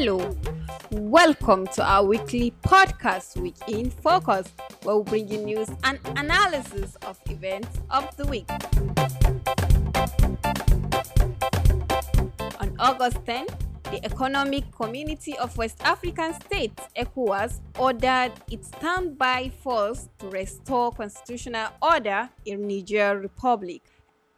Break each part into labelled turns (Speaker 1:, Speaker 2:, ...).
Speaker 1: Hello, welcome to our weekly podcast, Week in Focus, where we bring you news and analysis of events of the week. On August 10, the Economic Community of West African States, ECOWAS, ordered its standby force to restore constitutional order in Niger Republic.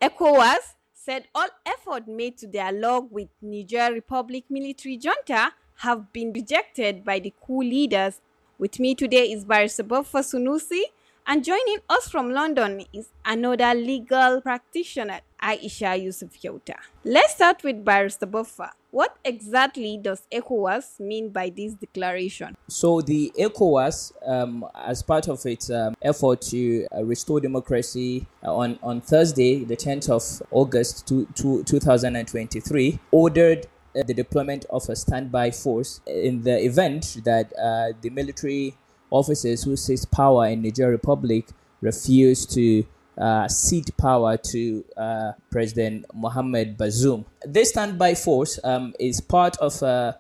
Speaker 1: ECOWAS said all effort made to dialogue with Niger Republic military junta have been rejected by the coup leaders. With me today is Barrister Boffa Sunusi, and joining us from London is another legal practitioner, Aisha Yusuf. Let's start with Barrister Boffa. What exactly does ECOWAS mean by this declaration?
Speaker 2: So, the ECOWAS, um, as part of its um, effort to uh, restore democracy uh, on, on Thursday, the 10th of August to, to 2023, ordered uh, the deployment of a standby force in the event that uh, the military officers who seize power in the Niger Republic refuse to uh, cede power to uh, President Mohamed Bazoum. This standby force um, is part of a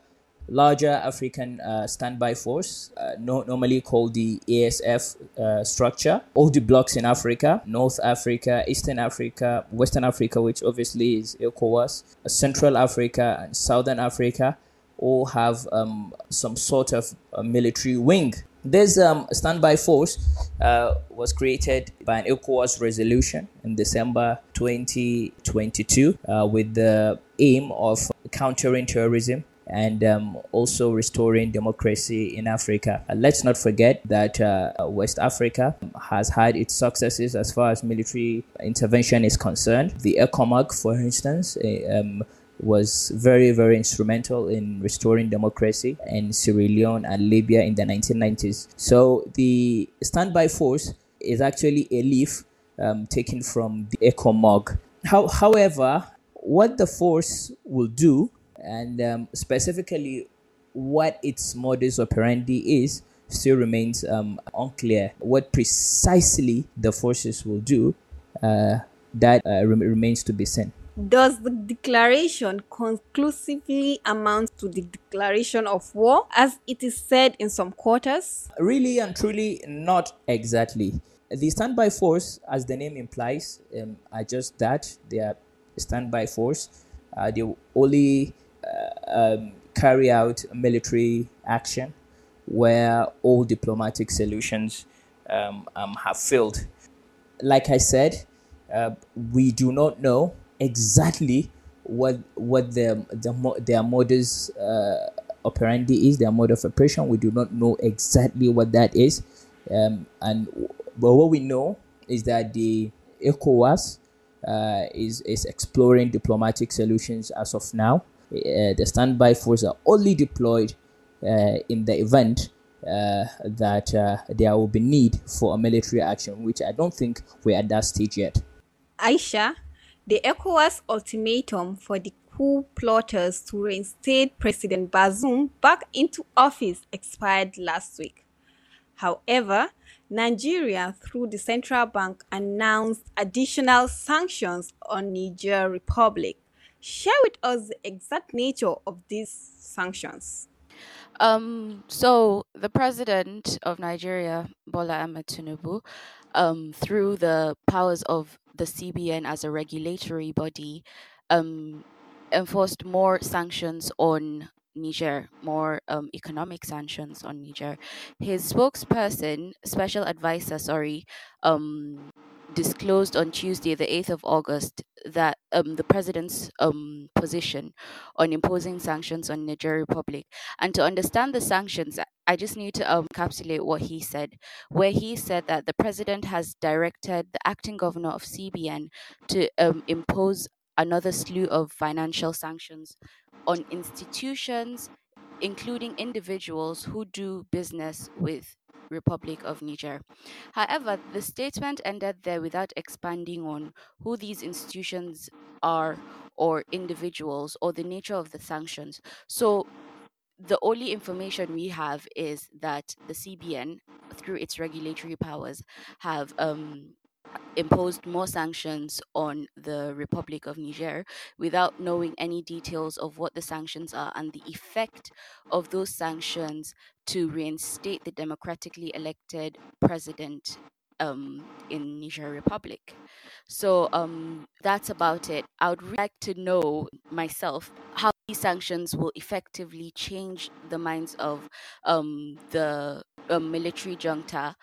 Speaker 2: larger African uh, standby force, uh, no, normally called the ASF uh, structure. All the blocks in Africa, North Africa, Eastern Africa, Western Africa, which obviously is ECOWAS, Central Africa, and Southern Africa, all have um, some sort of military wing this um, standby force uh, was created by an ECOWAS resolution in December 2022 uh, with the aim of countering terrorism and um, also restoring democracy in Africa. Uh, let's not forget that uh, West Africa has had its successes as far as military intervention is concerned. The ECOMOG, for instance, uh, um, was very, very instrumental in restoring democracy in Sierra Leone and Liberia in the 1990s. So the standby force is actually a leaf um, taken from the ECOMOG. How, however, what the force will do, and um, specifically what its modus operandi is, still remains um, unclear. What precisely the forces will do, uh, that uh, remains to be seen.
Speaker 1: Does the declaration conclusively amount to the declaration of war, as it is said in some quarters?
Speaker 2: Really and truly, not exactly. The standby force, as the name implies, um, are just that they are standby force. Uh, they only uh, um, carry out military action where all diplomatic solutions um, um have failed. Like I said, uh, we do not know exactly what what their their, their modus uh, operandi is, their mode of operation. We do not know exactly what that is, um, and but what we know is that the ECOWAS uh, is is exploring diplomatic solutions as of now. Uh, the standby force are only deployed uh, in the event uh, that uh, there will be need for a military action, which I don't think we're at that stage yet.
Speaker 1: Aisha, the ECOWAS ultimatum for the coup plotters to reinstate President Bazoum back into office expired last week. However, Nigeria, through the central bank, announced additional sanctions on the Niger Republic. Share with us the exact nature of these sanctions.
Speaker 3: Um, so the president of Nigeria, Bola Ahmed Tinubu, um, through the powers of the CBN as a regulatory body um, enforced more sanctions on Niger, more um, economic sanctions on Niger. His spokesperson, special advisor, sorry, um, disclosed on Tuesday, the 8th of August, that um, the president's um, position on imposing sanctions on Niger Republic. And to understand the sanctions, I just need to um, encapsulate what he said, where he said that the president has directed the acting governor of CBN to um, impose another slew of financial sanctions on institutions, including individuals who do business with Republic of Niger. However, the statement ended there without expanding on who these institutions are or individuals or the nature of the sanctions. So the only information we have is that the CBN, through its regulatory powers, have um, imposed more sanctions on the Republic of Niger without knowing any details of what the sanctions are and the effect of those sanctions to reinstate the democratically elected president um, in Niger Republic. So um, that's about it. I would like to know myself how these sanctions will effectively change the minds of um, the um, military junta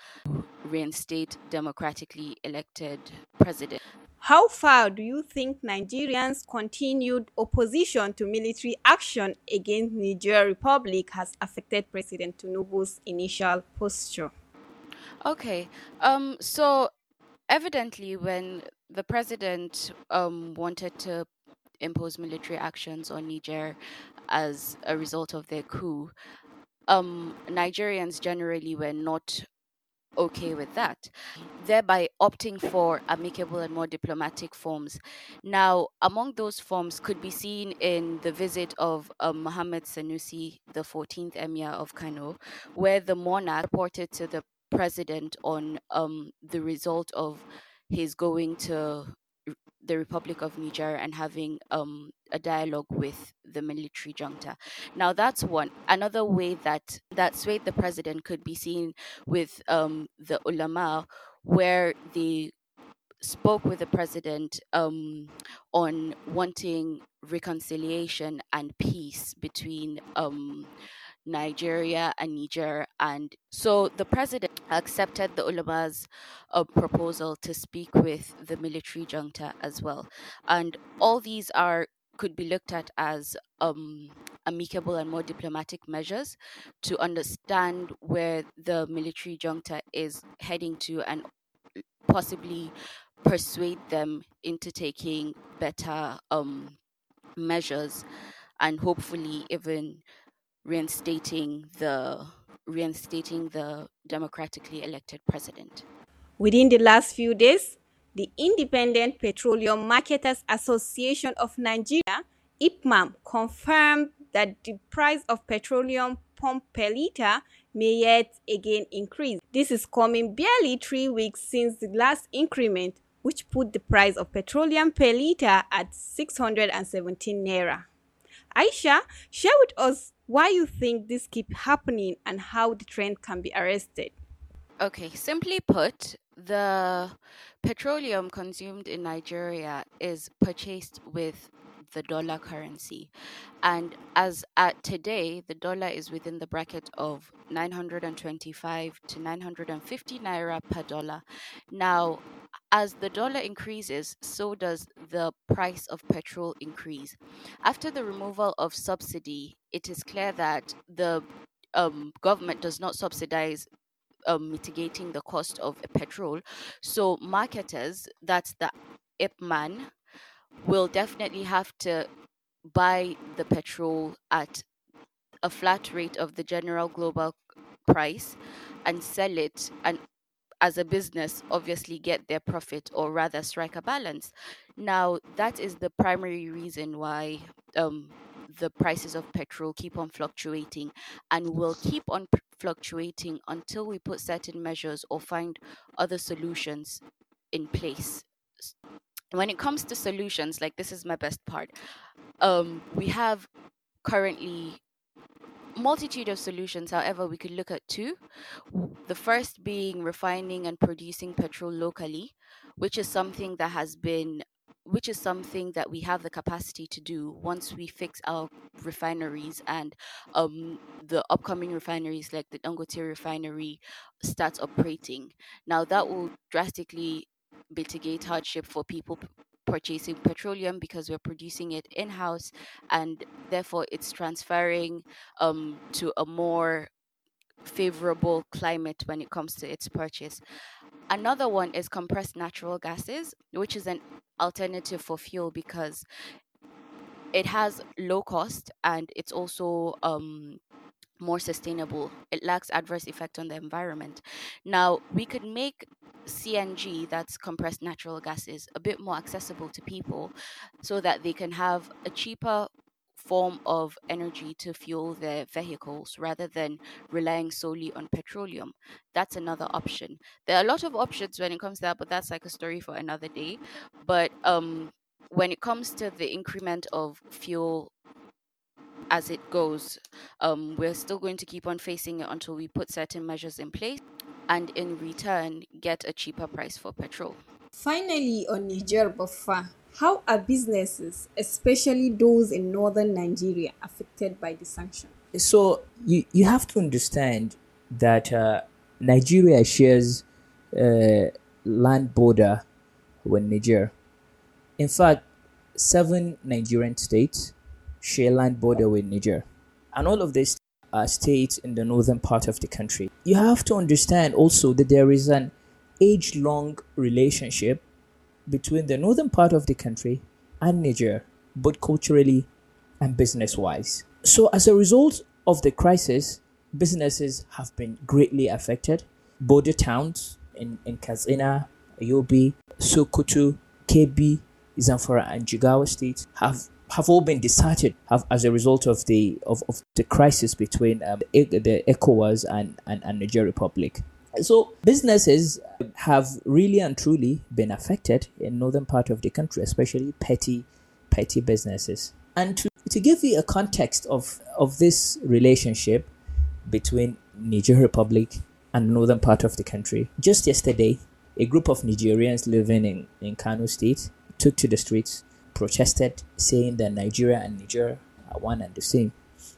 Speaker 3: reinstate democratically elected president.
Speaker 1: How far do you think Nigerians' continued opposition to military action against Niger Republic has affected President Tinubu's initial posture?
Speaker 3: Okay, um, so evidently, when the president um, wanted to impose military actions on Niger as a result of their coup, um, Nigerians generally were not okay with that, thereby opting for amicable and more diplomatic forms. Now, among those forms could be seen in the visit of um, Mohammed Sanusi, the 14th Emir of Kano, where the monarch reported to the president on um, the result of his going to the Republic of Niger and having um, a dialogue with the military junta. Now, that's one. Another way that that swayed the president could be seen with um, the ulama, where they spoke with the president um, on wanting reconciliation and peace between um, Nigeria and Niger. And so the president accepted the ulama's uh, proposal to speak with the military junta as well. And all these are could be looked at as um, amicable and more diplomatic measures to understand where the military junta is heading to and possibly persuade them into taking better um, measures and hopefully even reinstating the reinstating the democratically elected president.
Speaker 1: Within the last few days, the Independent Petroleum Marketers Association of Nigeria, IPMAN, confirmed that the price of petroleum pump per liter may yet again increase. This is coming barely three weeks since the last increment, which put the price of petroleum per liter at 617 naira. Aisha, share with us why you think this keep happening and how the trend can be arrested.
Speaker 3: Okay, simply put, the petroleum consumed in Nigeria is purchased with the dollar currency. And as at today, the dollar is within the bracket of 925 to 950 naira per dollar. Now, as the dollar increases, so does the price of petrol increase. After the removal of subsidy, it is clear that the um, government does not subsidize um, mitigating the cost of petrol. So marketers, that's the IPMAN, will definitely have to buy the petrol at a flat rate of the general global price and sell it and as a business obviously get their profit or rather strike a balance. Now that is the primary reason why um, the prices of petrol keep on fluctuating and will keep on fluctuating until we put certain measures or find other solutions in place when it comes to solutions like this is my best part um, we have currently multitude of solutions however we could look at two the first being refining and producing petrol locally which is something that has been which is something that we have the capacity to do once we fix our refineries and um, the upcoming refineries like the Dangote refinery starts operating. Now that will drastically mitigate hardship for people purchasing petroleum because we're producing it in house and therefore it's transferring um, to a more favorable climate when it comes to its purchase. Another one is compressed natural gases, which is an alternative for fuel because it has low cost and it's also um, more sustainable. It lacks adverse effect on the environment. Now, we could make CNG, that's compressed natural gases, a bit more accessible to people so that they can have a cheaper form of energy to fuel their vehicles rather than relying solely on petroleum. That's another option. There are a lot of options when it comes to that, but that's like a story for another day. But um, when it comes to the increment of fuel as it goes, um, we're still going to keep on facing it until we put certain measures in place and in return get a cheaper price for petrol.
Speaker 1: Finally, on Niger Buffa, how are businesses, especially those in northern Nigeria, affected by the sanction?
Speaker 2: So you, you have to understand that uh, Nigeria shares uh, land border with Niger. In fact, seven Nigerian states share land border with Niger, and all of these are states in the northern part of the country. You have to understand also that there is an age long relationship between the northern part of the country and Niger, both culturally and business wise. So, as a result of the crisis, businesses have been greatly affected. Border towns in, in Katsina, Yobe, Sokoto, Kebbi, Zamfara, and Jigawa states have have all been deserted as a result of the of, of the crisis between um, the ECOWAS and, and, and Niger Republic. So businesses have really and truly been affected in northern part of the country, especially petty petty businesses. And to, to give you a context of, of this relationship between Niger Republic and northern part of the country, just yesterday, a group of Nigerians living in, in Kano State took to the streets, protested, saying that Nigeria and Niger are one and the same.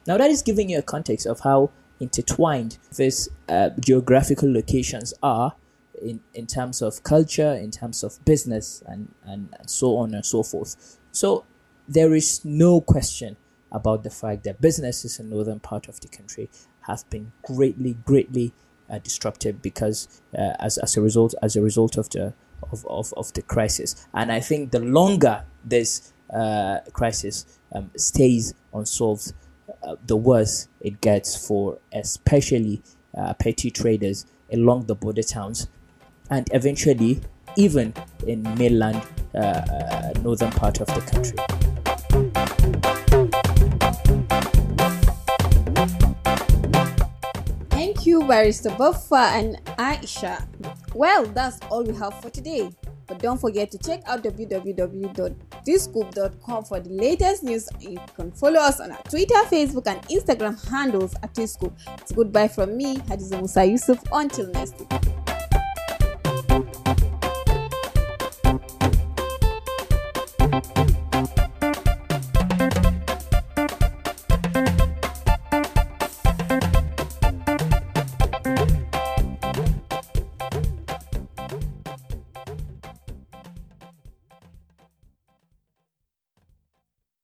Speaker 2: Now, that is giving you a context of how intertwined these uh, geographical locations are in, in terms of culture, in terms of business, and, and, and so on and so forth. So, there is no question about the fact that businesses in northern part of the country have been greatly, greatly uh, disrupted because uh, as, as a result as a result of the of, of, of the crisis. And I think the longer this uh, crisis um, stays unsolved, uh, the worse it gets for especially uh, petty traders along the border towns and eventually even in mainland uh, uh, northern part of the country.
Speaker 1: Thank you, Barrister Buffa and Aisha. Well, that's all we have for today. But don't forget to check out www.theskuup.com for the latest news. You can follow us on our Twitter, Facebook, and Instagram handles at theskuup. It's goodbye from me, Hadiza Musa Yusuf. Until next week.